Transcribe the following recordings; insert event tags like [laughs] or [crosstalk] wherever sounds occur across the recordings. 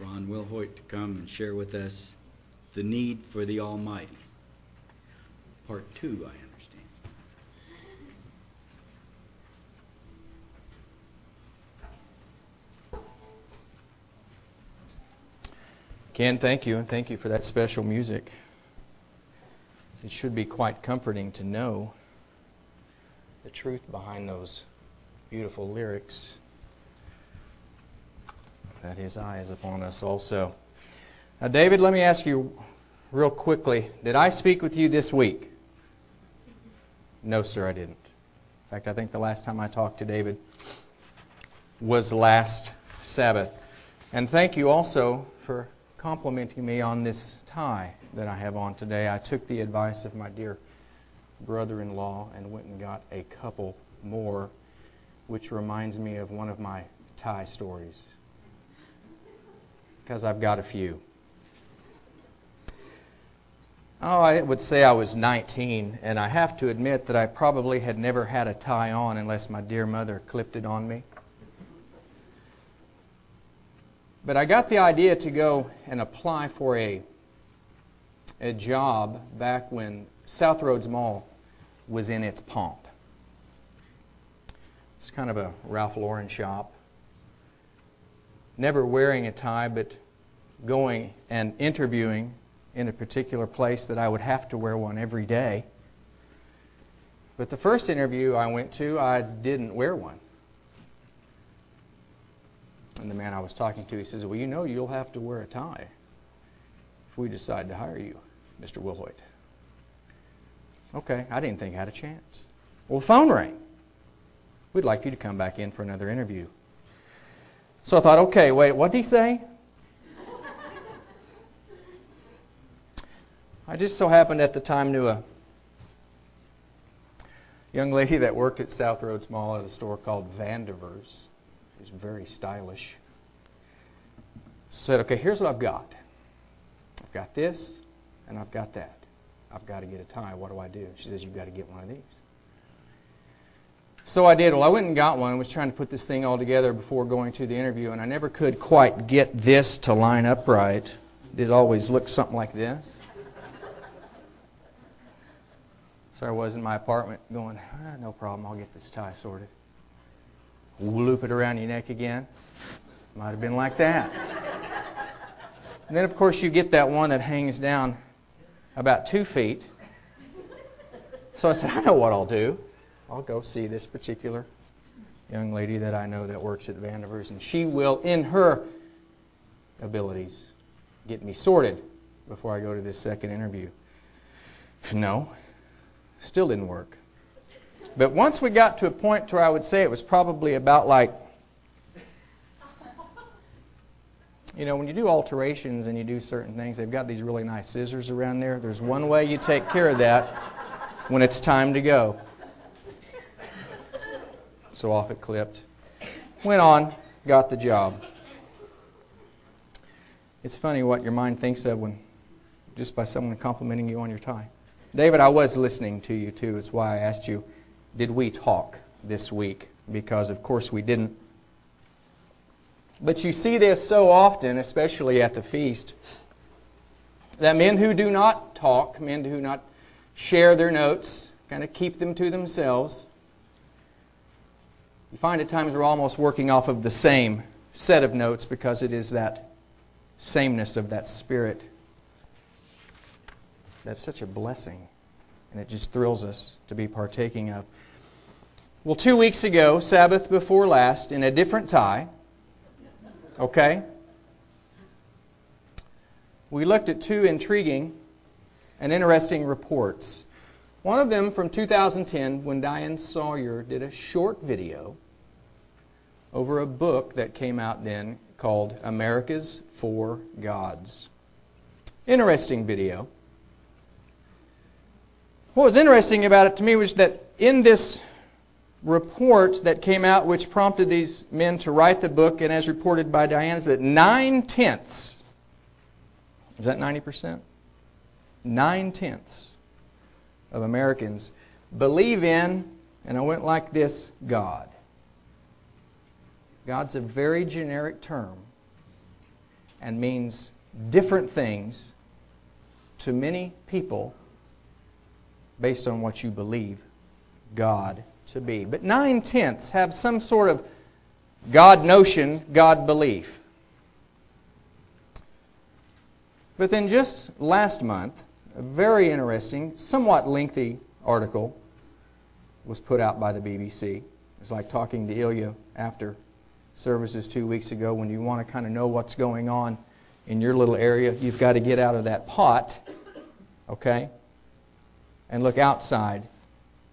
Ron Wilhoit to come and share with us the need for the Almighty. Part two, I understand. Ken, thank you, and thank you for that special music. It should be quite comforting to know the truth behind those beautiful lyrics that his eye is upon us also. Now, David, let me ask you real quickly Did I speak with you this week? No, sir, I didn't. In fact, I think the last time I talked to David was last Sabbath. And thank you also for complimenting me on this tie that I have on today. I took the advice of my dear brother in law and went and got a couple more, which reminds me of one of my tie stories. Because I've got a few. Oh, I would say I was 19, and I have to admit that I probably had never had a tie on unless my dear mother clipped it on me. But I got the idea to go and apply for a, a job back when South Roads Mall was in its pomp. It's kind of a Ralph Lauren shop. Never wearing a tie, but going and interviewing in a particular place that I would have to wear one every day. But the first interview I went to, I didn't wear one. And the man I was talking to, he says, Well, you know you'll have to wear a tie if we decide to hire you, Mr. Wilhoit. Okay, I didn't think I had a chance. Well, the phone rang. We'd like you to come back in for another interview. So I thought, okay, wait, what did he say? I just so happened at the time knew a young lady that worked at South Roads Mall at a store called Vandevers. She's very stylish. Said, okay, here's what I've got. I've got this, and I've got that. I've got to get a tie. What do I do? She says, You've got to get one of these. So I did. Well, I went and got one. I was trying to put this thing all together before going to the interview, and I never could quite get this to line up right. It always looked something like this. So I was in my apartment going, ah, no problem, I'll get this tie sorted. Loop it around your neck again. Might have been like that. and then, of course, you get that one that hangs down about two feet. So I said, I know what I'll do. I'll go see this particular young lady that I know that works at Vandevers, and she will, in her abilities, get me sorted before I go to this second interview. No, Still didn't work. But once we got to a point where I would say it was probably about like, you know, when you do alterations and you do certain things, they've got these really nice scissors around there. There's one way you take care of that when it's time to go. So off it clipped. Went on, got the job. It's funny what your mind thinks of when just by someone complimenting you on your tie. David, I was listening to you too. It's why I asked you, did we talk this week? Because, of course, we didn't. But you see this so often, especially at the feast, that men who do not talk, men who do not share their notes, kind of keep them to themselves, you find at times we're almost working off of the same set of notes because it is that sameness of that spirit that's such a blessing. And it just thrills us to be partaking of. Well, two weeks ago, Sabbath before last, in a different tie, okay, we looked at two intriguing and interesting reports. One of them from 2010 when Diane Sawyer did a short video over a book that came out then called America's Four Gods. Interesting video. What was interesting about it to me was that in this report that came out, which prompted these men to write the book, and as reported by Diane, is that nine tenths, is that 90%? Nine tenths of Americans believe in, and I went like this God. God's a very generic term. and means different things to many people based on what you believe God to be. But nine tenths have some sort of God notion, God belief. But then just last month, a very interesting, somewhat lengthy article was put out by the BBC. It's like talking to Ilya after services two weeks ago when you want to kind of know what's going on in your little area. You've got to get out of that pot, okay, and look outside,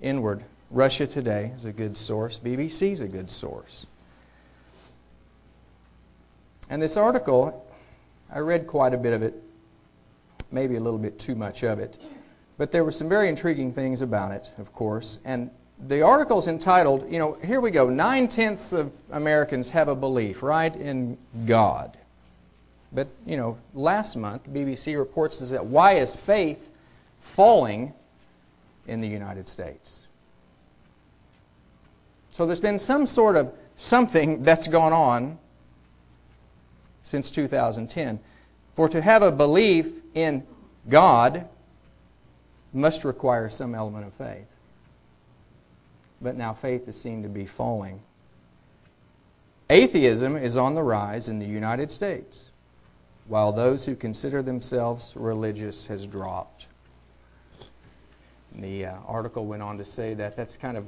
inward. Russia Today is a good source, BBC is a good source. And this article, I read quite a bit of it, maybe a little bit too much of it. But there were some very intriguing things about it, of course. And the article is entitled, you know, here we go nine tenths of Americans have a belief, right, in God. But, you know, last month, BBC reports that why is faith falling in the United States? So there's been some sort of something [laughs] that's gone on since 2010. For to have a belief in God must require some element of faith. But now faith is seen to be falling. Atheism is on the rise in the United States, while those who consider themselves religious has dropped. The uh, article went on to say that that's kind of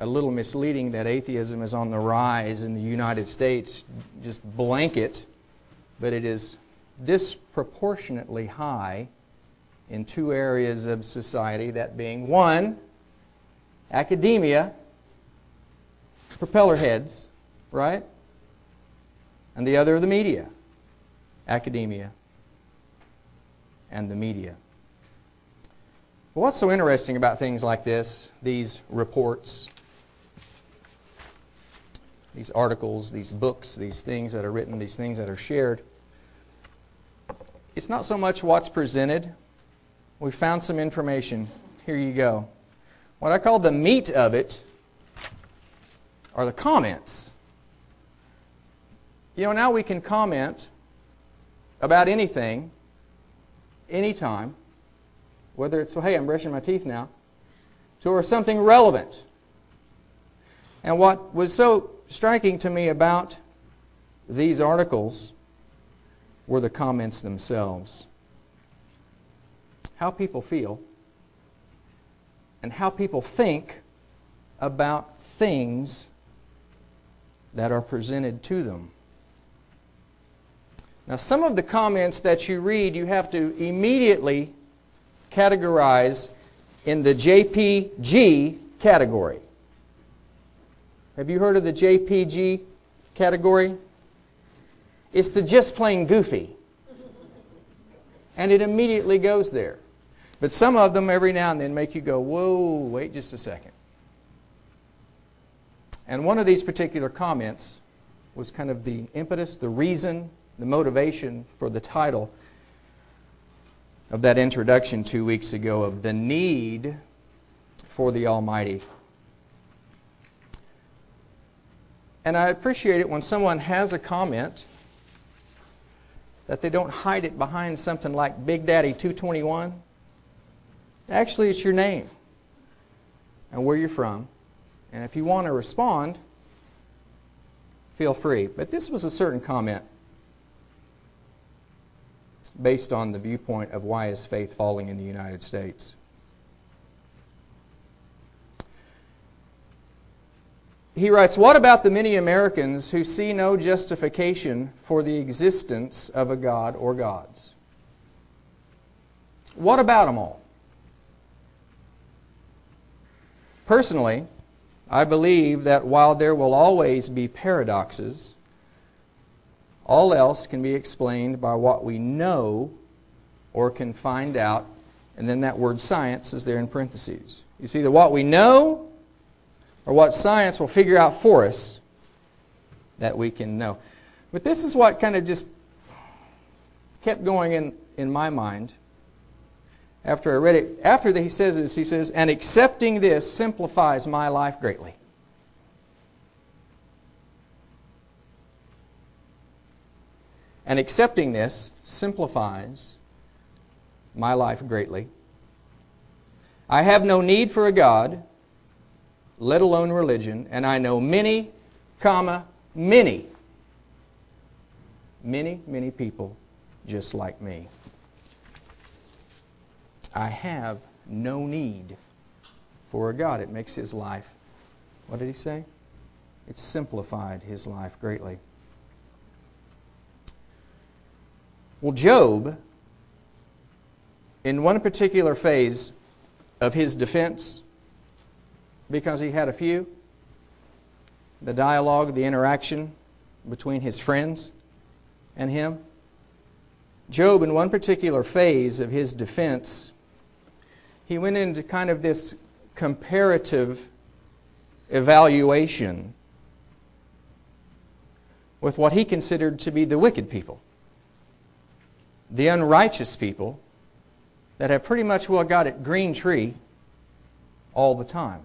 a little misleading that atheism is on the rise in the United States, just blanket, but it is disproportionately high in two areas of society that being one, academia, propeller heads, right? And the other, the media, academia, and the media. What's so interesting about things like this, these reports, these articles, these books, these things that are written, these things that are shared. It's not so much what's presented. We found some information. Here you go. What I call the meat of it are the comments. You know, now we can comment about anything, anytime, whether it's, well, hey, I'm brushing my teeth now, to or something relevant. And what was so striking to me about these articles were the comments themselves. How people feel and how people think about things that are presented to them. Now, some of the comments that you read, you have to immediately categorize in the JPG category. Have you heard of the JPG category? It's the just plain goofy. And it immediately goes there. But some of them, every now and then, make you go, whoa, wait just a second. And one of these particular comments was kind of the impetus, the reason, the motivation for the title of that introduction two weeks ago of the need for the Almighty. And I appreciate it when someone has a comment that they don't hide it behind something like Big Daddy 221. Actually, it's your name and where you're from. And if you want to respond, feel free. But this was a certain comment based on the viewpoint of why is faith falling in the United States. he writes, What about the many Americans who see no justification for the existence of a God or gods? What about them all? Personally, I believe that while there will always be paradoxes, all else can be explained by what we know or can find out. And then that word science is there in parentheses. You see, the what we know or what science will figure out for us that we can know. But this is what kind of just kept going in, in my mind after I read it. After he says this, he says, and accepting this simplifies my life greatly. And accepting this simplifies my life greatly. I have no need for a God, let alone religion, and I know many, comma, many, many, many people just like me. I have no need for a God. It makes his life, what did he say? It simplified his life greatly. Well, Job, in one particular phase of his defense, because he had a few, the dialogue, the interaction between his friends and him, Job, in one particular phase of his defense, he went into kind of this comparative evaluation with what he considered to be the wicked people the unrighteous people that have pretty much well got it green tree all the time.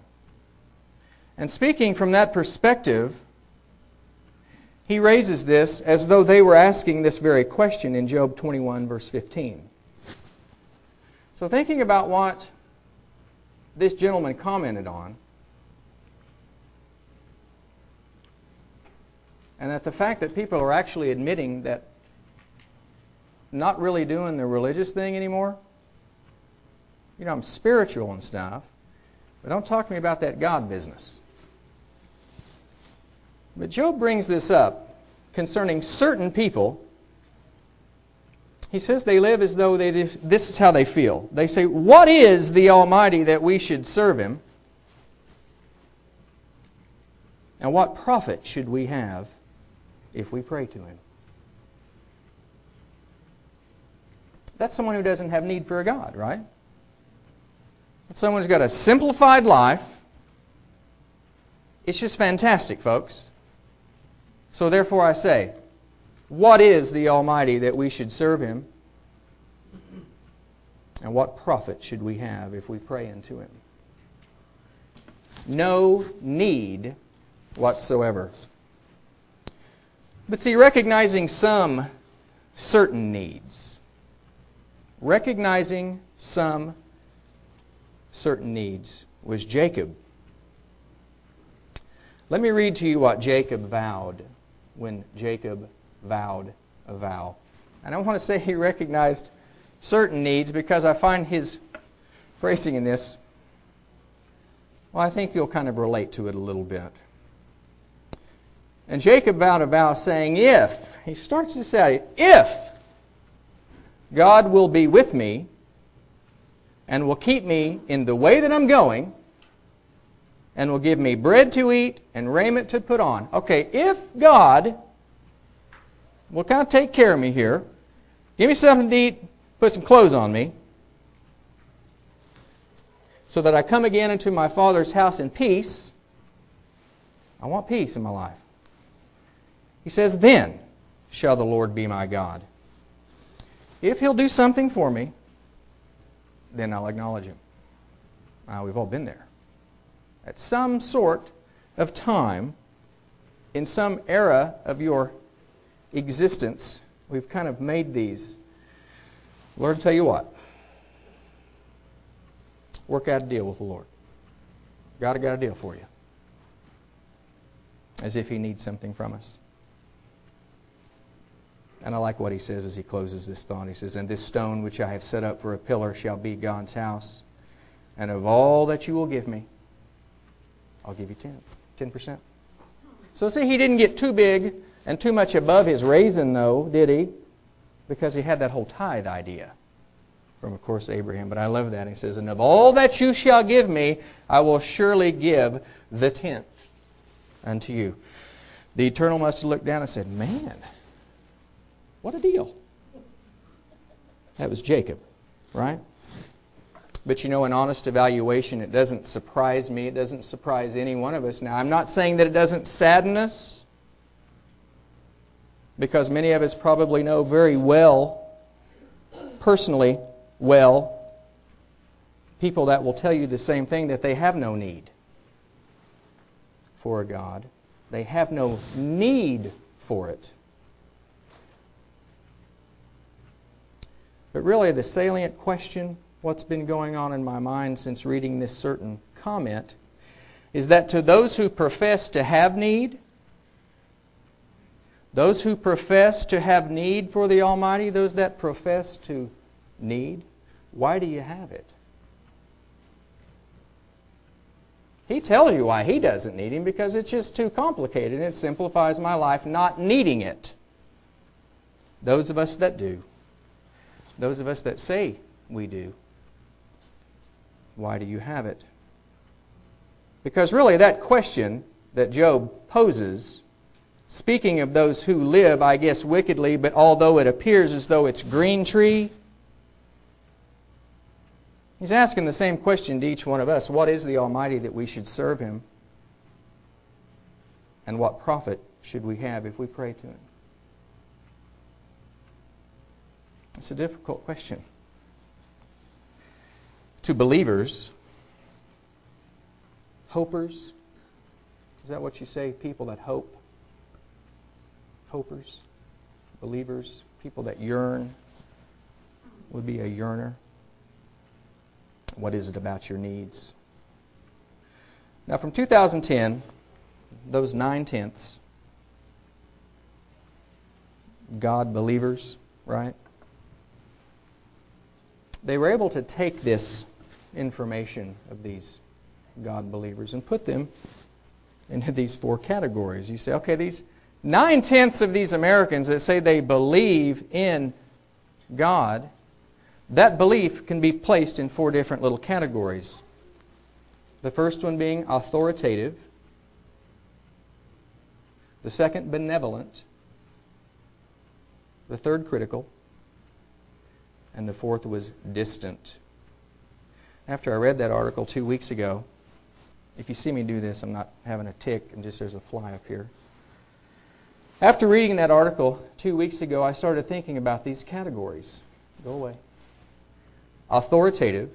And speaking from that perspective, he raises this as though they were asking this very question in Job 21, verse 15. So, thinking about what this gentleman commented on, and that the fact that people are actually admitting that not really doing the religious thing anymore. You know, I'm spiritual and stuff, but don't talk to me about that God business. But Job brings this up concerning certain people. He says they live as though they, this is how they feel. They say, What is the Almighty that we should serve Him? And what profit should we have if we pray to Him? That's someone who doesn't have need for a God, right? That's someone who's got a simplified life. It's just fantastic, folks. So therefore I say, what is the Almighty that we should serve Him? And what profit should we have if we pray unto Him? No need whatsoever. But see, recognizing some certain needs recognizing some certain needs was Jacob. Let me read to you what Jacob vowed when Jacob vowed a vow. And I want to say he recognized certain needs because I find his phrasing in this, well, I think you'll kind of relate to it a little bit. And Jacob vowed a vow saying, If, he starts to say, if God will be with me and will keep me in the way that I'm going and will give me bread to eat and raiment to put on. Okay, if God will kind of take care of me here, give me something to eat, put some clothes on me, so that I come again into my Father's house in peace, I want peace in my life. He says, Then shall the Lord be my God. If he'll do something for me, then I'll acknowledge him. Uh, we've all been there. At some sort of time, in some era of your existence, we've kind of made these. Lord, tell you what. Work out a deal with the Lord. God, I got a deal for you. As if He needs something from us. And I like what he says as he closes this thought. He says, And this stone which I have set up for a pillar shall be God's house. And of all that you will give me, I'll give you 10. 10%. So see, he didn't get too big and too much above his raisin, though, did he? Because he had that whole tithe idea from, of course, Abraham. But I love that. He says, And of all that you shall give me, I will surely give the tenth unto you. The Eternal must have looked down and said, Man, what a deal. That was Jacob, right? But you know, an honest evaluation, it doesn't surprise me. It doesn't surprise any one of us. Now, I'm not saying that it doesn't sadden us, because many of us probably know very well, personally well, people that will tell you the same thing that they have no need for a God. They have no need for it. But really, the salient question, what's been going on in my mind since reading this certain comment, is that to those who profess to have need, those who profess to have need for the Almighty, those that profess to need, why do you have it? He tells you why he doesn't need him because it's just too complicated it simplifies my life not needing it. Those of us that do, those of us that say we do, why do you have it? Because really, that question that Job poses Speaking of those who live, I guess, wickedly, but although it appears as though it's green tree, he's asking the same question to each one of us What is the Almighty that we should serve him? And what profit should we have if we pray to him? It's a difficult question. To believers, hopers, is that what you say? People that hope? hopers, believers, people that yearn, would be a yearner. What is it about your needs? Now, from 2010, those nine tenths, God believers, right? They were able to take this information of these God believers and put them into these four categories. You say, okay, these Nine tenths of these Americans that say they believe in God, that belief can be placed in four different little categories. The first one being authoritative, the second, benevolent, the third, critical, and the fourth was distant. After I read that article two weeks ago, if you see me do this, I'm not having a tick, and just there's a fly up here. After reading that article two weeks ago, I started thinking about these categories. Go away. Authoritative,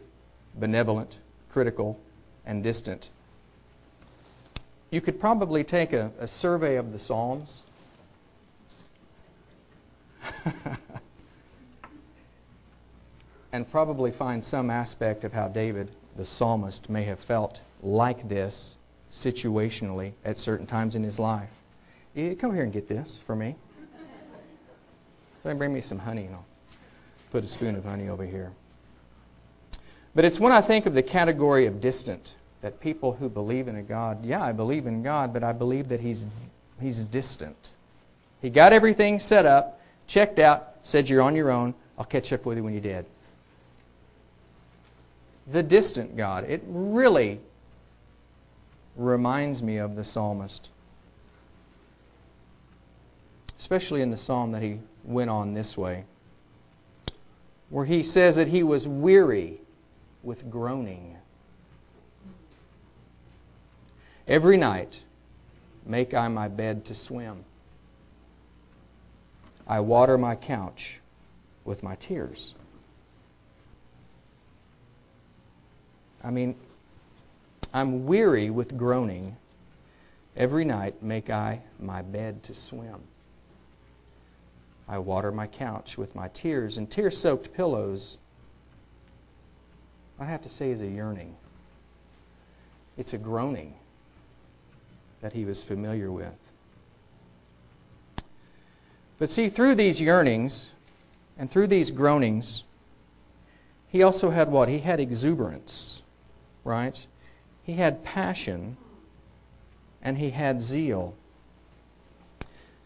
benevolent, critical, and distant. You could probably take a, a survey of the Psalms. And probably find some aspect of how David, the psalmist, may have felt like this situationally at certain times in his life. You come here and get this for me. Bring me some honey and I'll put a spoon of honey over here. But it's when I think of the category of distant that people who believe in a God, yeah, I believe in God, but I believe that He's, he's distant. He got everything set up, checked out, said, You're on your own. I'll catch up with you when you're dead. The distant God. It really reminds me of the psalmist especially in the psalm that he went on this way, where he says that he was weary with groaning. Every night make I my bed to swim. I water my couch with my tears. I mean, I'm weary with groaning. Every night make I my bed to swim. I water my couch with my tears, and tear soaked pillows, I have to say, is a yearning. It's a groaning that he was familiar with. But see, through these yearnings and through these groanings, he also had what? He had exuberance, right? He had passion and he had zeal.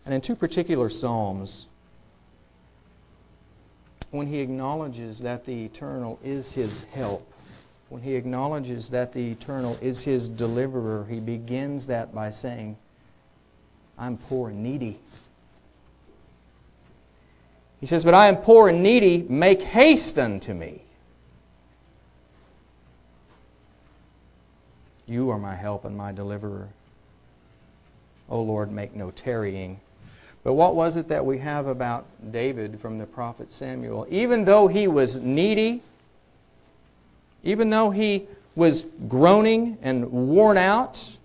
And in two particular Psalms, when he acknowledges that the eternal is his help, when he acknowledges that the eternal is his deliverer, he begins that by saying, I'm poor and needy. He says, But I am poor and needy, make haste unto me. You are my help and my deliverer. O Lord, make no tarrying but what was it that we have about David from the prophet Samuel? Even though he was needy, even though he was groaning and worn out,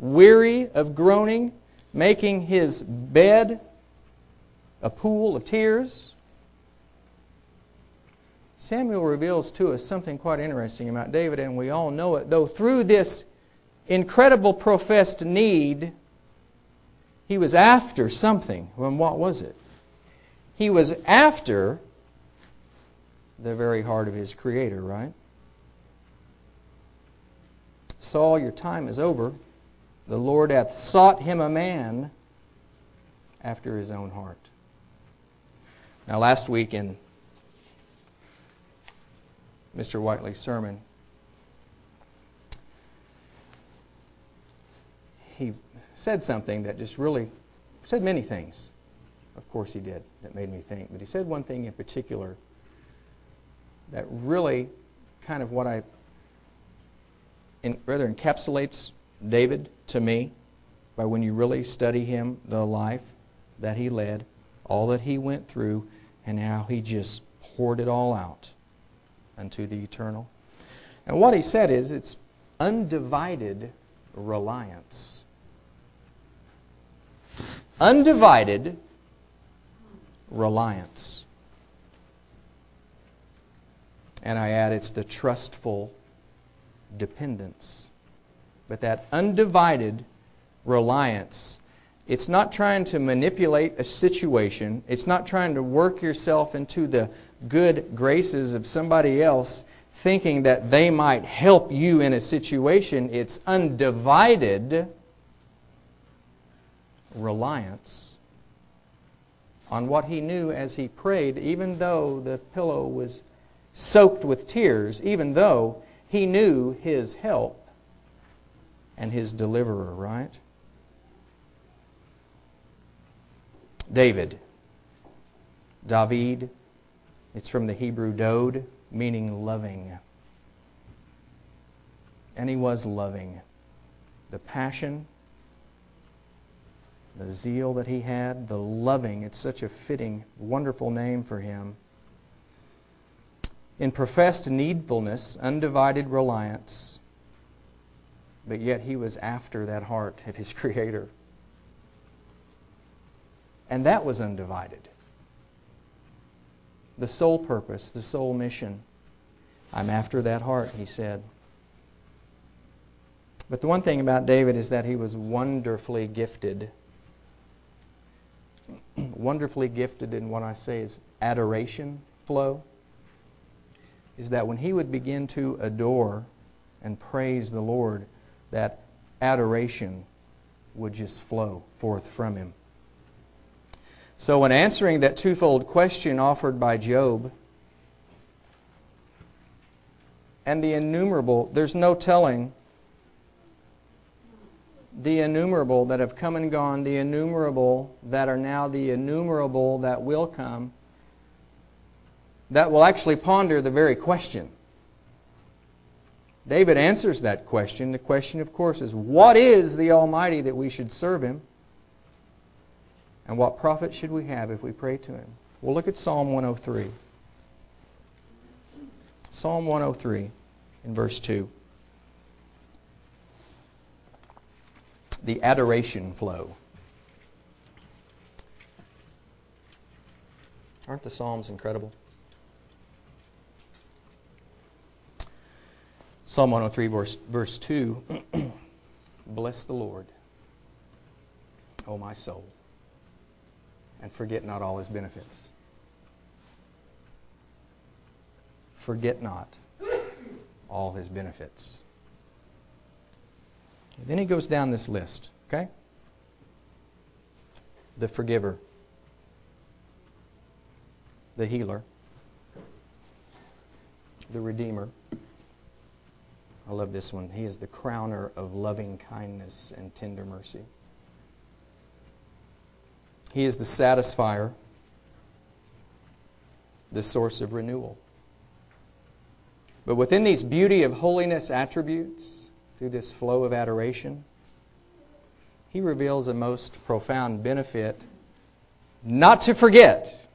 weary of groaning, making his bed a pool of tears, Samuel reveals to us something quite interesting about David, and we all know it. Though through this incredible professed need, he was after something. Well, what was it? He was after the very heart of his Creator, right? Saul, your time is over. The Lord hath sought him a man after his own heart. Now, last week in Mr. Whiteley's sermon, he said something that just really said many things. Of course, he did. That made me think. But he said one thing in particular that really kind of what I in, rather encapsulates David to me by when you really study him, the life that he led, all that he went through, and how he just poured it all out unto the eternal. And what he said is it's undivided reliance. Undivided reliance. And I add it's the trustful dependence. But that undivided reliance, it's not trying to manipulate a situation, it's not trying to work yourself into the good graces of somebody else thinking that they might help you in a situation. It's undivided reliance on what he knew as he prayed, even though the pillow was soaked with tears, even though he knew his help and his deliverer, right? David. David. It's from the Hebrew dode, meaning loving. And he was loving. The passion, the zeal that he had, the loving, it's such a fitting, wonderful name for him in professed needfulness, undivided reliance, but yet he was after that heart of his [laughs] Creator. And that was undivided. The sole purpose, the sole mission. I'm after that heart, he said. But the one thing about David is that he was wonderfully gifted. [clears throat] wonderfully gifted in what I say is adoration flow is that when he would begin to adore and praise the Lord, that adoration would just flow forth from him. So, in answering that twofold question offered by Job, and the innumerable, there's no telling the innumerable that have come and gone, the innumerable that are now the innumerable that will come that will actually ponder the very question. David answers that question. The question, of course, is what is the Almighty that we should serve Him? And what profit should we have if we pray to Him? We'll look at Psalm 103. Psalm 103 in verse 2. The adoration flow. Aren't the Psalms incredible? Psalm 103, verse, verse 2 [clears throat] Bless the Lord, O my soul, and forget not all his benefits. Forget not all his benefits. Then he goes down this list, okay? The forgiver, the healer, the redeemer I love this one. He is the crowner of loving kindness and tender mercy. He is the satisfier, the source of renewal. But within these beauty of holiness attributes, through this flow of adoration, he reveals a most profound benefit not to forget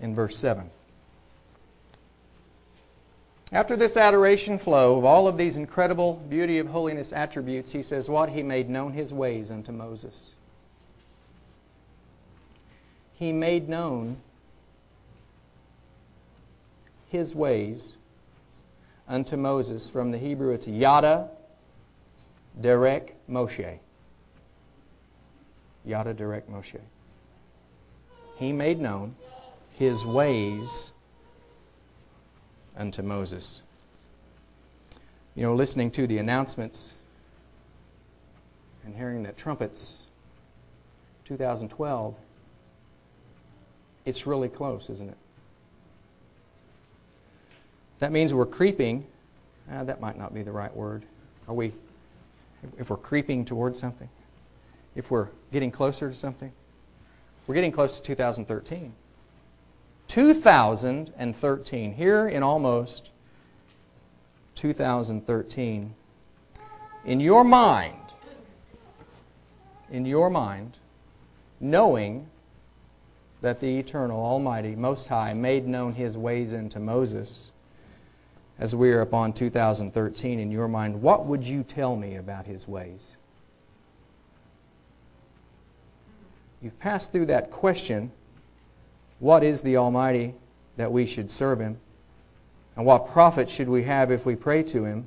in verse 7. After this adoration flow of all of these incredible beauty of holiness attributes, he says, What? He made known his ways unto Moses. He made known his ways unto Moses. From the Hebrew, it's Yada Derek Moshe. Yada Derek Moshe. He made known his ways unto Moses. You know, listening to the announcements and hearing the trumpets, 2012, it's really close, isn't it? That means we're creeping. Uh, that might not be the right word. Are we? If we're creeping towards something? If we're getting closer to something? We're getting close to 2013. 2013. Here in almost 2013. In your mind, in your mind, knowing that the eternal, almighty, most high made known his ways unto Moses, as we are upon 2013 in your mind, what would you tell me about his ways? You've passed through that question what is the Almighty that we should serve him? And what profit should we have if we pray to him?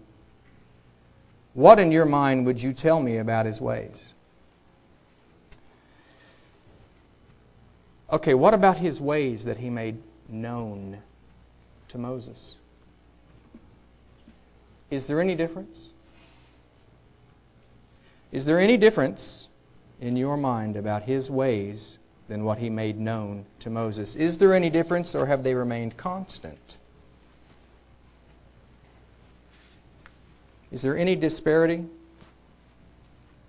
What in your mind would you tell me about his ways? Okay, what about his ways that he made known to Moses? Is there any difference? Is there any difference in your mind about his ways than what he made known to Moses? Is there any difference or have they remained constant? Is there any disparity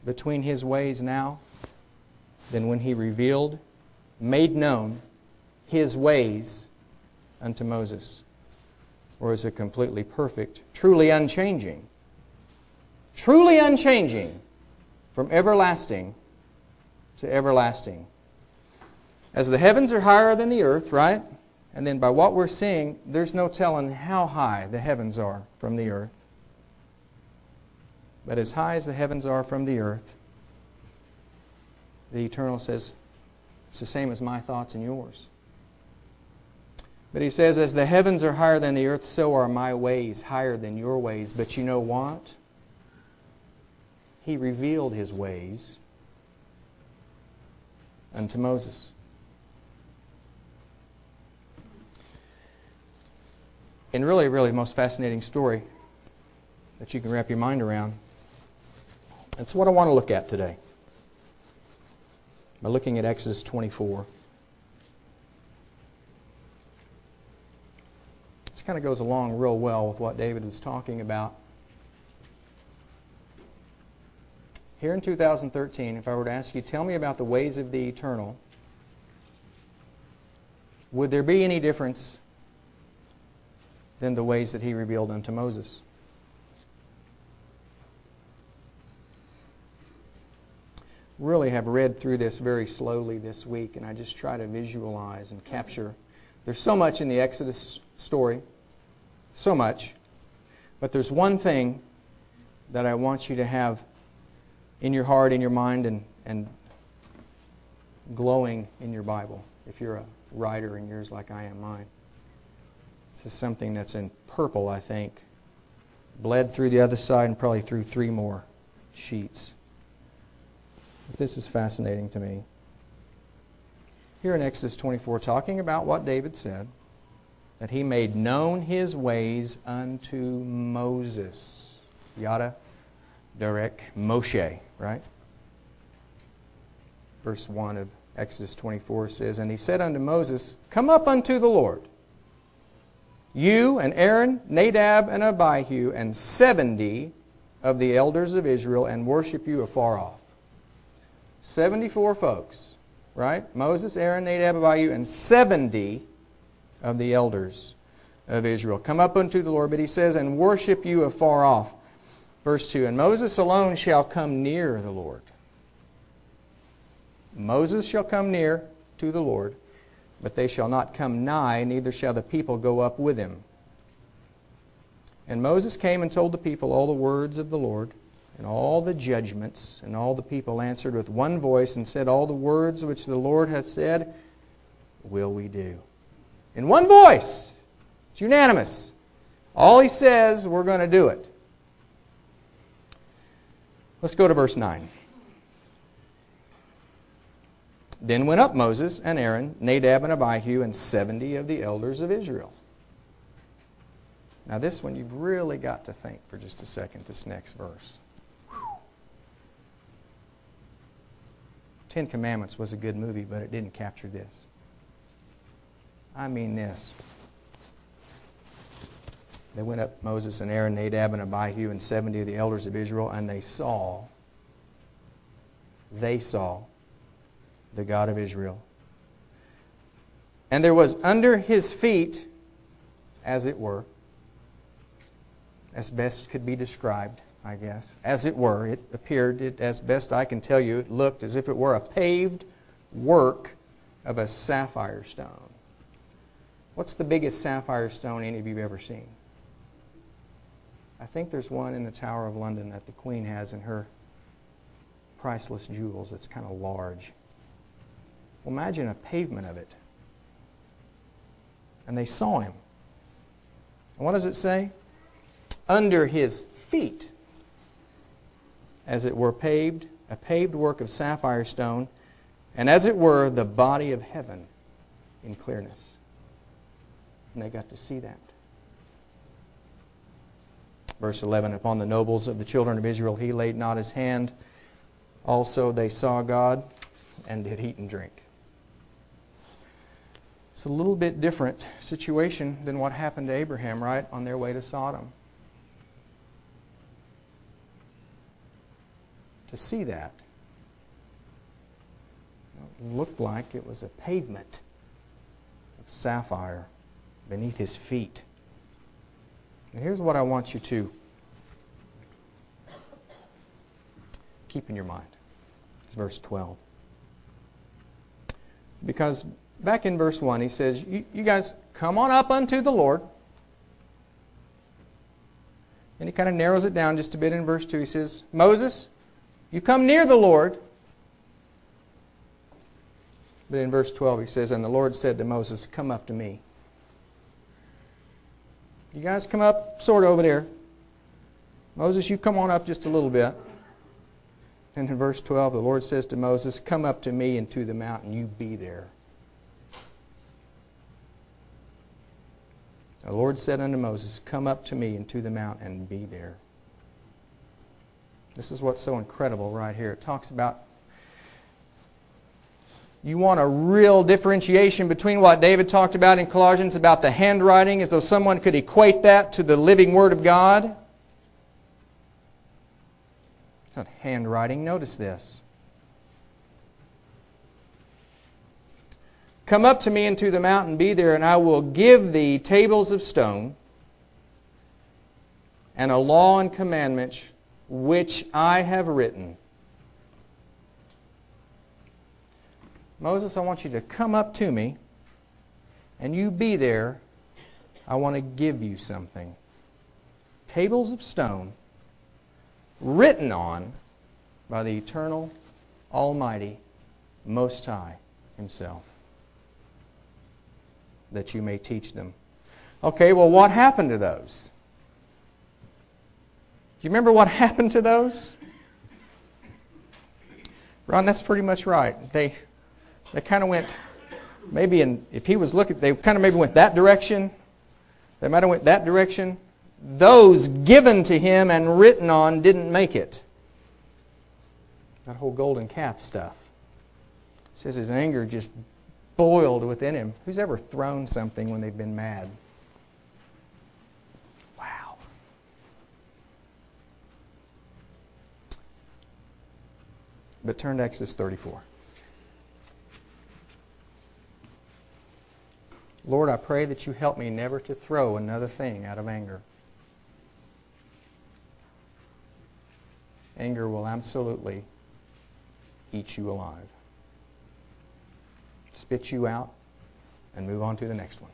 between his ways now than when he revealed, made known his ways unto Moses? Or is it completely perfect, truly unchanging? Truly unchanging from everlasting to everlasting. As the heavens are higher than the earth, right? And then by what we're seeing, there's no telling how high the heavens are from the earth. But as high as the heavens are from the earth, the Eternal says, it's the same as my thoughts and yours. But he says, As the heavens are higher than the earth, so are my ways higher than your ways. But you know what? He revealed his ways unto Moses. And really, really, most fascinating story that you can wrap your mind around. That's what I want to look at today. By looking at Exodus 24. This kind of goes along real well with what David was talking about. Here in 2013, if I were to ask you, tell me about the ways of the eternal, would there be any difference than the ways that he revealed unto Moses? Really have read through this very slowly this week, and I just try to visualize and capture. There's so much in the Exodus story so much. But there's one thing that I want you to have in your heart, in your mind, and, and glowing in your Bible, if you're a writer in yours like I am mine. This is something that's in purple, I think. Bled through the other side and probably through three more sheets. This is fascinating to me. Here in Exodus 24, talking about what David said that he made known his ways unto Moses. Yada, Derek, Moshe, right? Verse 1 of Exodus 24 says, And he said unto Moses, Come up unto the Lord, you and Aaron, Nadab, and Abihu, and seventy of the elders of Israel, and worship you afar off. 74 folks, right? Moses, Aaron, Nadab, Abihu, and 70 of the elders of Israel. Come up unto the Lord, but he says, and worship you afar off. Verse 2 And Moses alone shall come near the Lord. Moses shall come near to the Lord, but they shall not come nigh, neither shall the people go up with him. And Moses came and told the people all the words of the Lord, and all the judgments, and all the people answered with one voice and said, All the words which the Lord hath said, will we do. In one voice It's unanimous. All he says, we're going to do it. Let's go to verse 9. Then went up Moses and Aaron, Nadab and Abihu, and 70 of the elders of Israel. Now, this one you've really got to think for just a second, this next verse. Ten Commandments was a good movie, but it didn't capture this. I mean, this. They went up, Moses and Aaron, Nadab and Abihu, and 70 of the elders of Israel, and they saw, they saw the God of Israel. And there was under his feet, as it were, as best could be described, I guess, as it were, it appeared, it, as best I can tell you, it looked as if it were a paved work of a sapphire stone. What's the biggest sapphire stone any of you have ever seen? I think there's one in the Tower of London that the Queen has in her priceless jewels. It's kind of large. Well, imagine a pavement of it. And they saw him. And what does it say? Under his feet, as it were paved, a paved work of sapphire stone, and as it were the body of heaven in clearness. And they got to see that. Verse 11 Upon the nobles of the children of Israel he laid not his hand. Also they saw God and did eat and drink. It's a little bit different situation than what happened to Abraham, right, on their way to Sodom. To see that, it looked like it was a pavement of sapphire beneath his feet. And here's what I want you to keep in your mind. It's verse 12. Because back in verse 1, he says, You guys come on up unto the Lord. And he kind of narrows it down just a bit in verse 2. He says, Moses, you come near the Lord. But in verse 12, he says, And the Lord said to Moses, Come up to me. You guys come up sort of over there. Moses, you come on up just a little bit. And in verse 12, the Lord says to Moses, Come up to me into the mountain, you be there. The Lord said unto Moses, Come up to me into the mountain and be there. This is what's so incredible right here. It talks about you want a real differentiation between what David talked about in Colossians about the handwriting, as though someone could equate that to the living Word of God. It's not handwriting. Notice this. Come up to me into the mountain, be there, and I will give thee tables of stone and a law and commandments which I have written. Moses, I want you to come up to me and you be there. I want to give you something. Tables of stone written on by the eternal, almighty, most high himself that you may teach them. Okay, well, what happened to those? You remember what [laughs] happened to those? Ron, that's pretty much right. They, they kind of went, maybe in, if he was looking, they kind of maybe went that direction. They might have went that direction. Those given to him and written on didn't make it. That whole golden calf stuff. It says his anger just boiled within him. Who's ever thrown something when they've been mad? But turn to Exodus 34. Lord, I pray that you help me never to throw another thing out of anger. Anger will absolutely eat you alive spit you out, and move on to the next one.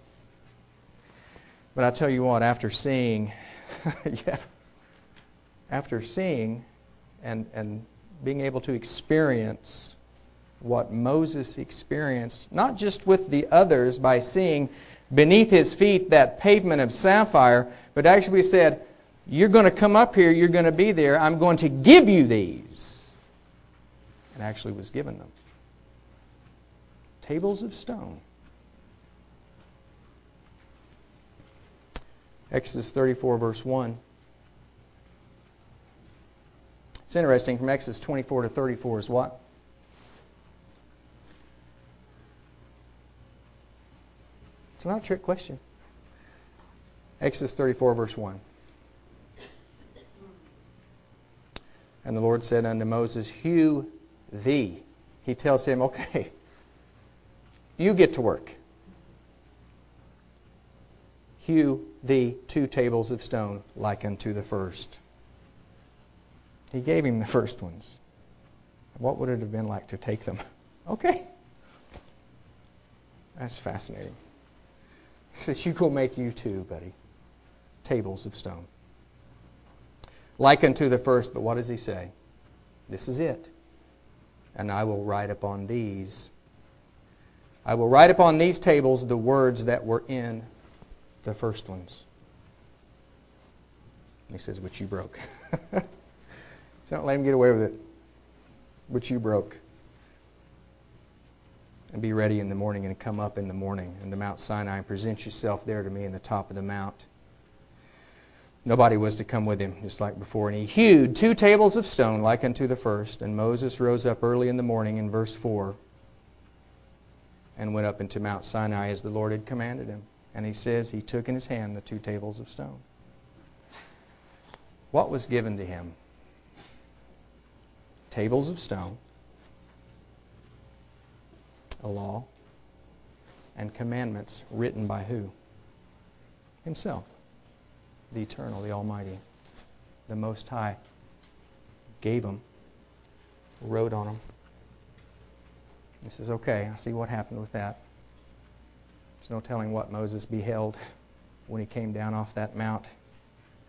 But I tell you what, after seeing, [laughs] yeah, after seeing and, and being able to experience what Moses experienced, not just with the others by seeing beneath his feet that pavement of sapphire, but actually said, You're going to come up here, you're going to be there, I'm going to give you these. And actually was given them. Tables of stone. Exodus 34, verse 1. It's interesting from Exodus 24 to 34 is what? It's not a trick question. Exodus 34, verse 1. And the Lord said unto Moses, Hew thee. He tells him, Okay, you get to work. Hew thee two tables of stone like unto the first. He gave him the first ones. What would it have been like to take them? [laughs] Okay. That's fascinating. He says, You go make you two, buddy. Tables of stone. Like unto the first, but what does he say? This is it. And I will write upon these. I will write upon these tables the words that were in the first ones. He says, which you broke. [laughs] Don't let him get away with it. Which you broke. And be ready in the morning and come up in the morning in the Mount Sinai and present yourself there to me in the top of the mount. Nobody was to come with him, just like before. And he hewed two tables of stone like unto the first. And Moses rose up early in the morning in verse 4 and went up into Mount Sinai as the Lord had commanded him. And he says he took in his hand the two tables of stone. What was given to him? Tables of stone, a law, and commandments written by who? Himself, the eternal, the Almighty, the Most High. Gave them, wrote on them. He says, okay, I see what happened with that. There's no telling what Moses beheld [laughs] when he came down off that mount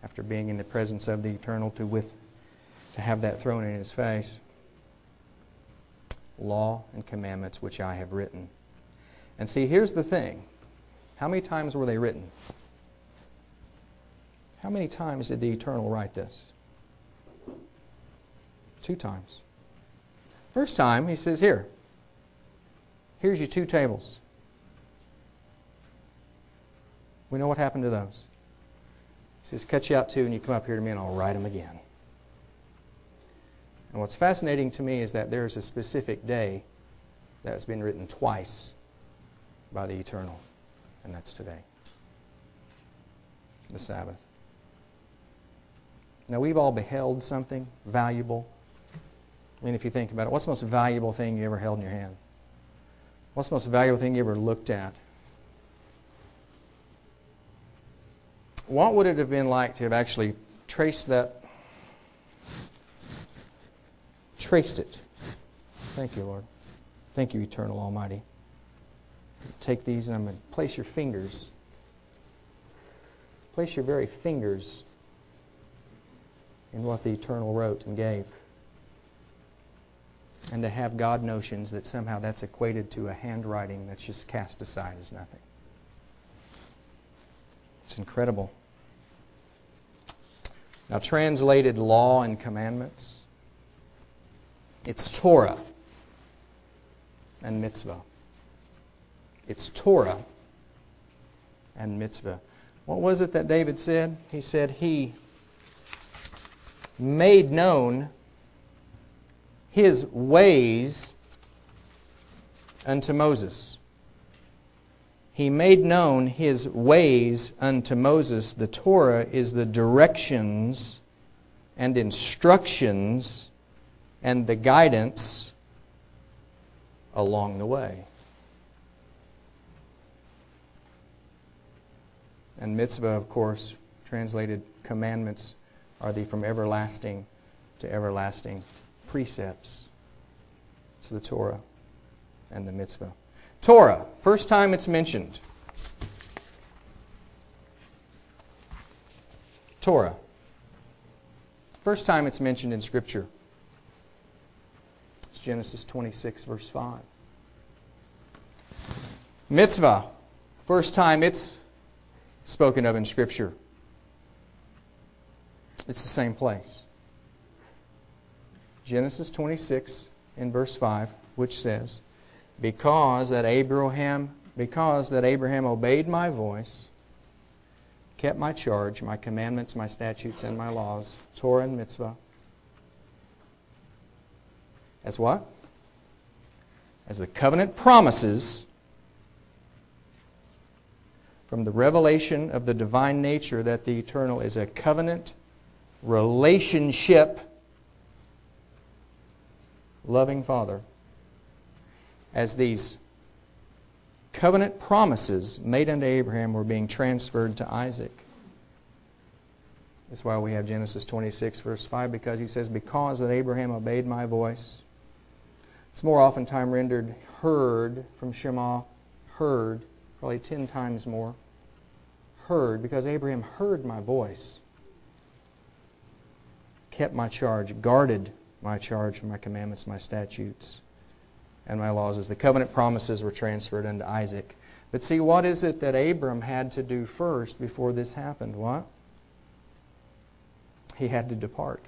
after being in the presence of the eternal to with to have that thrown in his face. Law and commandments which I have written. And see, here's the thing. How many times were they written? How many times did the eternal write this? Two times. First time, he says, Here, here's your two tables. We know what happened to those. He says, Cut you out two, and you come up here to me, and I'll write them again. And what's fascinating to me is that there's a specific day that's been written twice by the eternal, and that's today the Sabbath. Now, we've all beheld something valuable. I mean, if you think about it, what's the most valuable thing you ever held in your hand? What's the most valuable thing you ever looked at? What would it have been like to have actually traced that? Traced it. Thank you, Lord. Thank you, Eternal Almighty. Take these and I'm going to place your fingers. Place your very fingers in what the Eternal wrote and gave. And to have God notions that somehow that's equated to a handwriting that's just cast aside as nothing. It's incredible. Now, translated law and commandments, it's Torah and mitzvah. It's Torah and mitzvah. What was it that David said? He said, He made known his ways unto Moses. He made known his ways unto Moses. The Torah is the directions and instructions and the guidance along the way. And mitzvah, of course, translated commandments, are the from everlasting to everlasting precepts. It's the Torah and the mitzvah. Torah, first time it's mentioned. Torah. First time it's mentioned in Scripture. Genesis 26, verse 5. Mitzvah. First time it's spoken of in Scripture. It's the same place. Genesis 26 in verse 5, which says, Because that Abraham because that Abraham obeyed my voice, kept my charge, my commandments, my statutes, and my laws, Torah and mitzvah. As what? As the covenant promises from the revelation of the divine nature that the eternal is a covenant relationship loving Father. As these covenant promises made unto Abraham were being transferred to Isaac. That's why we have Genesis 26, verse 5, because he says, Because that Abraham obeyed my voice. It's more oftentimes rendered heard from Shema, heard, probably ten times more. Heard, because Abraham heard my voice, kept my charge, guarded my charge, my commandments, my statutes and my laws as the covenant promises were transferred unto Isaac. But see, what is it that Abram had to do first before this happened? What? He had to depart.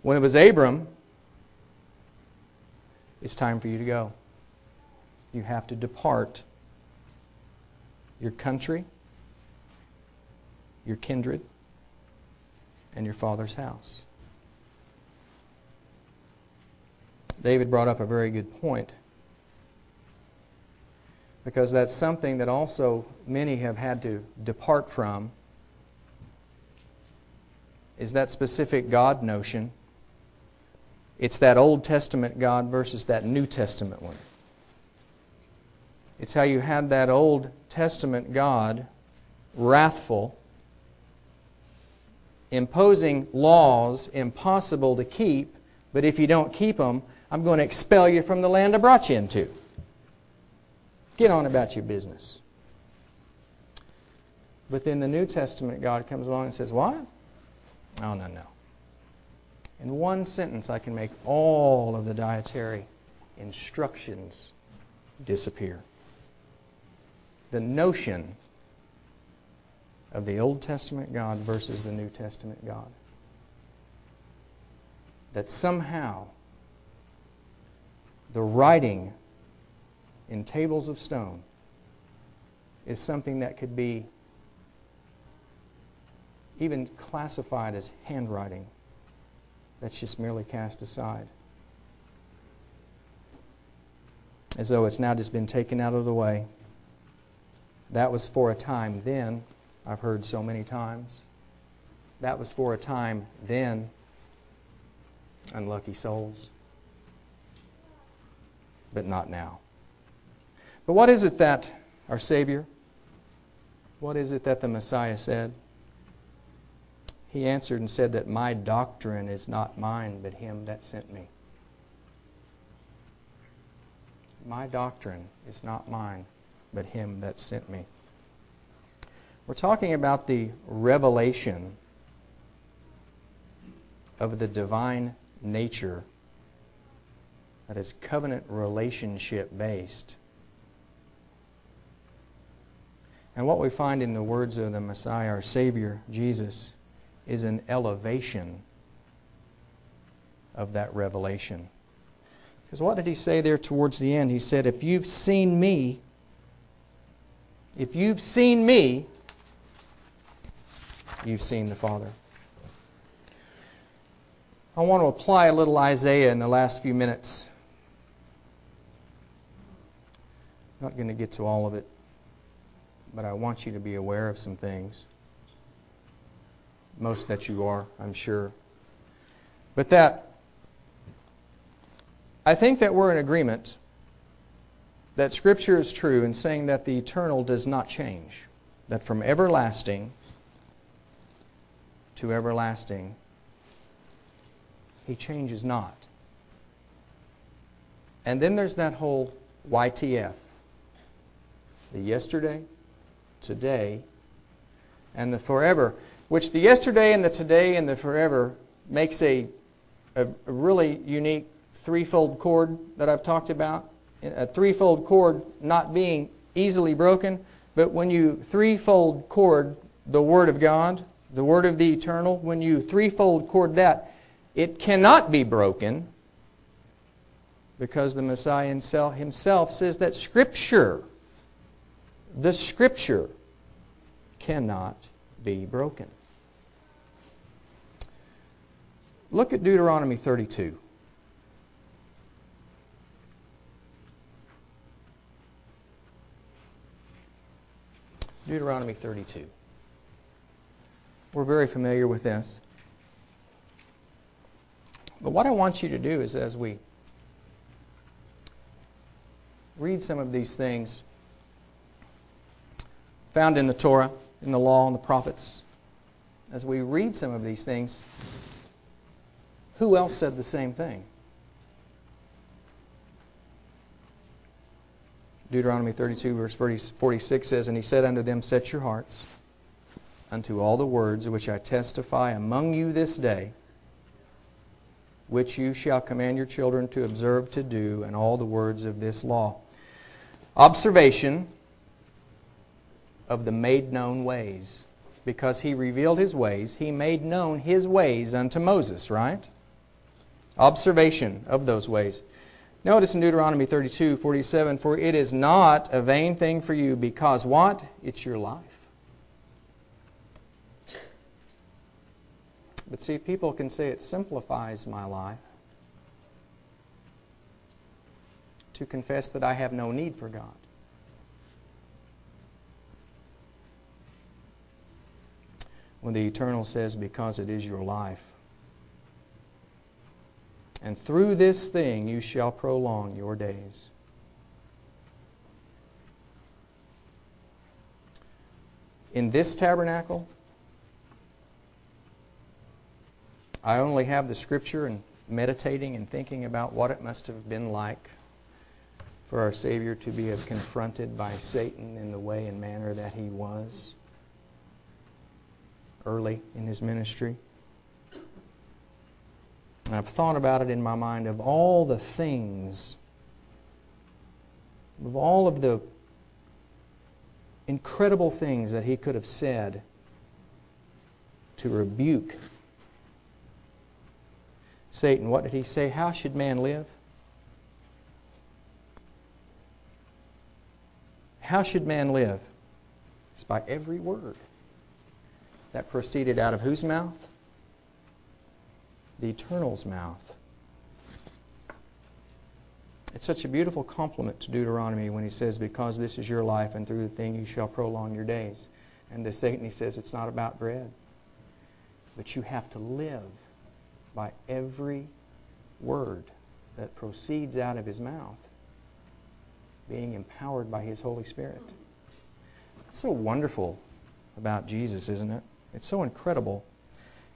When it was Abram, it's time for you to go. You have to depart your country, your kindred, and your father's house. David brought up a very good point because that's something that also many have had to depart from is that specific God notion. It's that Old Testament God versus that New Testament one. It's how you had that Old Testament God, wrathful, imposing laws impossible to keep, but if you don't keep them, I'm going to expel you from the land I brought you into. Get on about your business. But then the New Testament, God comes along and says, What? Oh, no, no. In one sentence, I can make all of the dietary instructions disappear. The notion of the Old Testament God versus the New Testament God. That somehow the writing in tables of stone is something that could be even classified as handwriting that's just merely cast aside. As though it's now just been taken out of the way. That was for a time then, I've heard so many times. That was for a time then, unlucky souls but not now. But what is it that our Savior, what is it that the Messiah said? He answered and said that my doctrine is not mine, but him that sent me. My doctrine is not mine, but him that sent me. We're talking about the revelation of the divine nature that is covenant relationship based. And what we find in the words of the Messiah, our Savior, Jesus, is an elevation of that revelation. Because what did he say there towards the end? He said, If you've seen me, if you've seen me, you've seen the Father. I want to apply a little Isaiah in the last few minutes. I'm not going to get to all of it, but I want you to be aware of some things. Most that you are, I'm sure. But that, I think that we're in agreement that Scripture is true in saying that the eternal does not change, that from everlasting to everlasting, He changes not. And then there's that whole YTF the yesterday, today, and the forever, which the yesterday and the today and the forever makes a, a, really unique threefold cord that I've talked about. a threefold cord not being easily broken, but when you threefold cord the Word of God, the Word of the Eternal, when you threefold cord that, it cannot be broken because the Messiah himself says that Scripture, the Scripture, cannot be broken. Look at Deuteronomy 32. Deuteronomy 32. We're very familiar with this. But what I want you to do is as we read some of these things found in the Torah, in the law, and the prophets, as we read some of these things, who else said the same thing? Deuteronomy 32, verse 46 says, And he said unto them, Set your hearts unto all the words which I testify among you this day, which you shall command your children to observe to do, and all the words of this law. Observation of the made known ways. Because he revealed his ways, he made known his ways unto Moses, right? Observation of those ways. Notice in Deuteronomy 32 47, for it is not a vain thing for you, because what? It's your life. But see, people can say it simplifies my life to confess that I have no need for God. When the Eternal says, because it is your life. And through this thing you shall prolong your days. In this tabernacle, I only have the scripture and meditating and thinking about what it must have been like for our Savior to be confronted by Satan in the way and manner that he was early in his ministry. And I've thought about it in my mind of all the things, of all of the incredible things that he could have said to rebuke Satan. What did he say? How should man live? How should man live? It's by every word that proceeded out of whose mouth? The Eternal's mouth. It's such a beautiful compliment to Deuteronomy when he says, Because this is your life, and through the thing you shall prolong your days. And to Satan, he says, It's not about bread, but you have to live by every word that proceeds out of his mouth being empowered by His Holy Spirit. It's so wonderful about Jesus, isn't it? It's so incredible.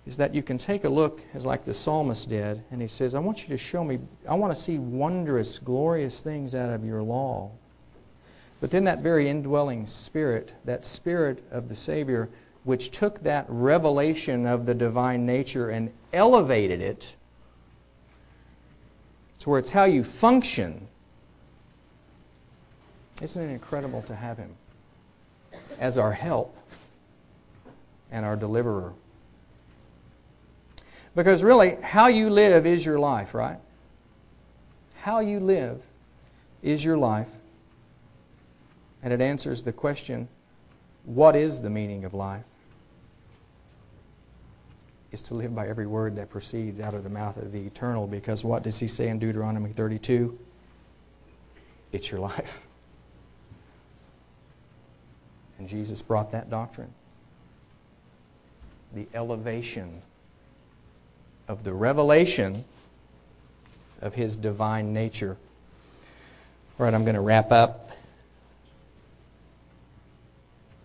Is that you can take a look, as like the psalmist did, and he says, I want you to show me, I want to see wondrous, glorious things out of your law. But then that very indwelling spirit, that spirit of the Savior, which took that revelation of the divine nature and elevated it to where it's how you function isn't it incredible to have Him as our help and our deliverer? Because really, how you live is your life, right? How you live is your life. And it answers the question what is the meaning of life? Is to live by every word that proceeds out of the mouth of the eternal. Because what does he say in Deuteronomy 32? It's your life. And Jesus brought that doctrine. The elevation of the revelation of his divine nature. All right, I'm going to wrap up.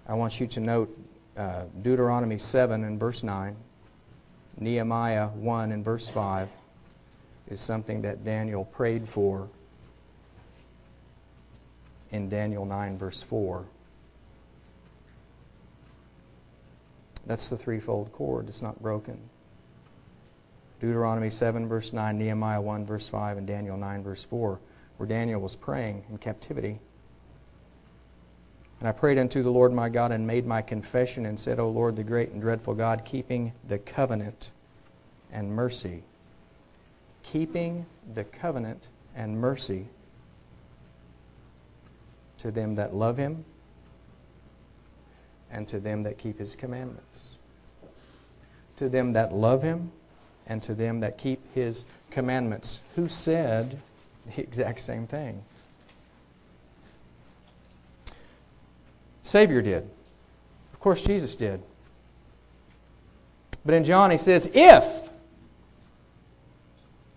I want you to note uh, Deuteronomy 7 and verse 9, Nehemiah 1 and verse 5 is something that Daniel prayed for in Daniel 9, verse 4. That's the threefold cord. It's not broken. Deuteronomy 7, verse 9, Nehemiah 1, verse 5, and Daniel 9, verse 4 where Daniel was praying in captivity. And I prayed unto the Lord my God and made my confession and said, O Lord, the great and dreadful God, keeping the covenant and mercy. Keeping the covenant and mercy to them that love him and to them that keep his commandments. To them that love him and to them that keep his commandments. Who said the exact same thing? Savior did. Of course, Jesus did. But in John, he says, If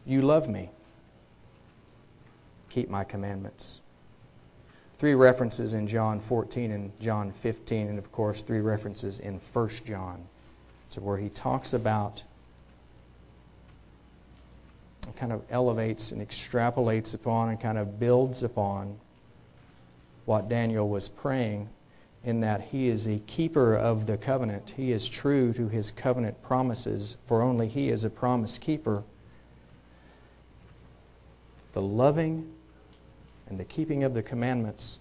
you love me, keep my commandments. Three references in John 14 and John 15, and of course, three references in 1 John, to where he talks about kind of elevates and extrapolates upon and kind of builds upon what Daniel was praying in that he is a keeper of the covenant. He is true to his covenant promises, for only he is a promise keeper. The loving and the keeping of the commandments,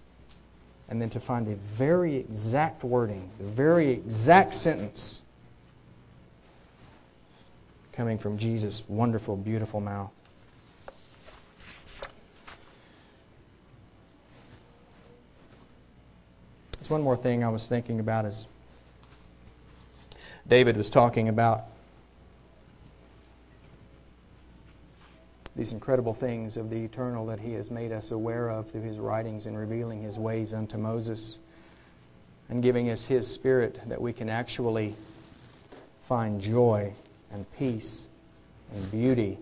and then to find the very exact wording, the very exact sentence coming from Jesus' wonderful, beautiful mouth. There's one more thing I was thinking about as David was talking about these incredible things of the eternal that he has made us aware of through his writings and revealing his ways unto Moses and giving us his spirit that we can actually find joy and peace and beauty,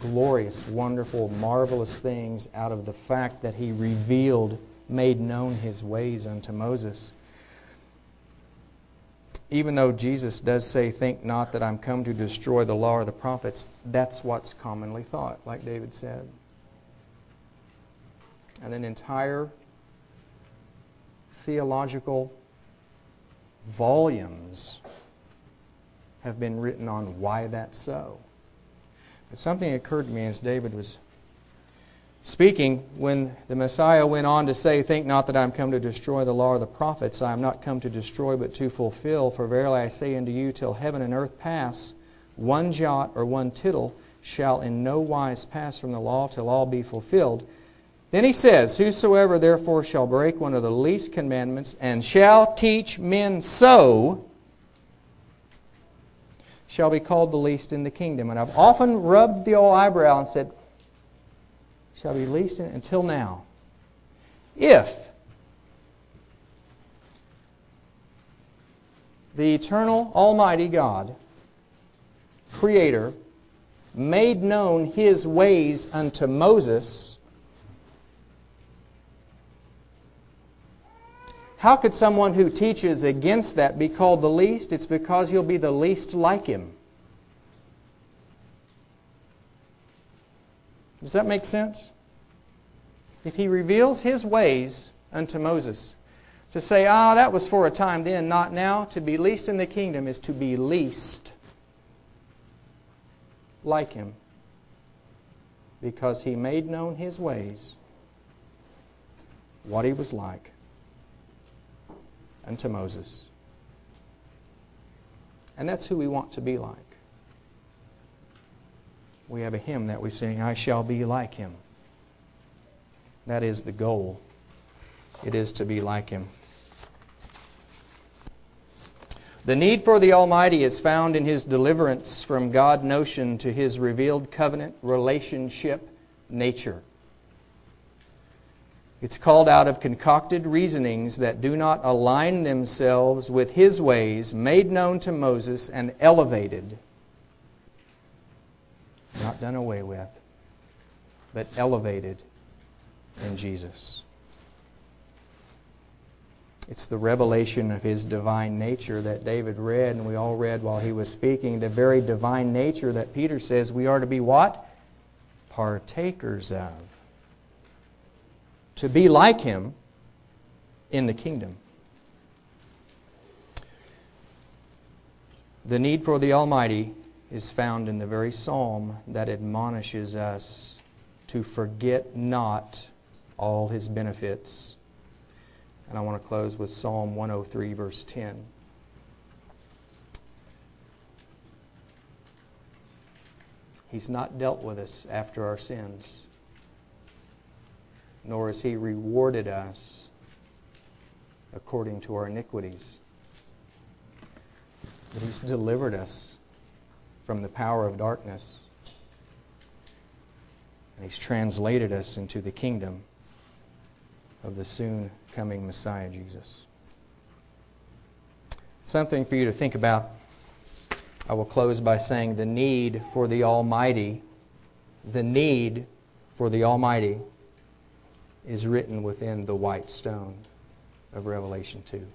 glorious, wonderful, marvelous things out of the fact that he revealed, made known his ways unto Moses. Even though Jesus does say, Think not that I'm come to destroy the law or the prophets, that's what's commonly thought, like David said. And an entire theological volumes have been written on why that's so. But something occurred to me as David was speaking when the Messiah went on to say, Think not that I am come to destroy the law or the prophets. I am not come to destroy, but to fulfill. For verily I say unto you, till heaven and earth pass, one jot or one tittle shall in no wise pass from the law till all be fulfilled. Then he says, Whosoever therefore shall break one of the least commandments and shall teach men so, shall be called the least in the kingdom. And I've often rubbed the old eyebrow and said, shall be least in until now. If the eternal Almighty God, Creator, made known His ways unto Moses, How could someone who teaches against that be called the least? It's because he'll be the least like him. Does that make sense? If he reveals his ways unto Moses, to say, ah, that was for a time then, not now, to be least in the kingdom is to be least like him. Because he made known his ways, what he was like unto Moses. And that's who we want to be like. We have a hymn that we sing, I shall be like him. That is the goal. It is to be like him. The need for the Almighty is found in his deliverance from God notion to his revealed covenant relationship nature. It's called out of concocted reasonings that do not align themselves with his ways, made known to Moses and elevated. Not done away with, but elevated in Jesus. It's the revelation of his divine nature that David read and we all read while he was speaking. The very divine nature that Peter says we are to be what? Partakers of to be like him in the kingdom. The need for the Almighty is found in the very psalm that admonishes us to forget not all his benefits. And I want to close with Psalm 103, verse 10. He's not dealt with us after our sins, nor has He rewarded us according to our iniquities. But He's delivered us from the power of darkness, and He's translated us into the kingdom of the soon coming Messiah, Jesus. Something for you to think about. I will close by saying the need for the Almighty, the need for the Almighty is written within the white stone of Revelation 2.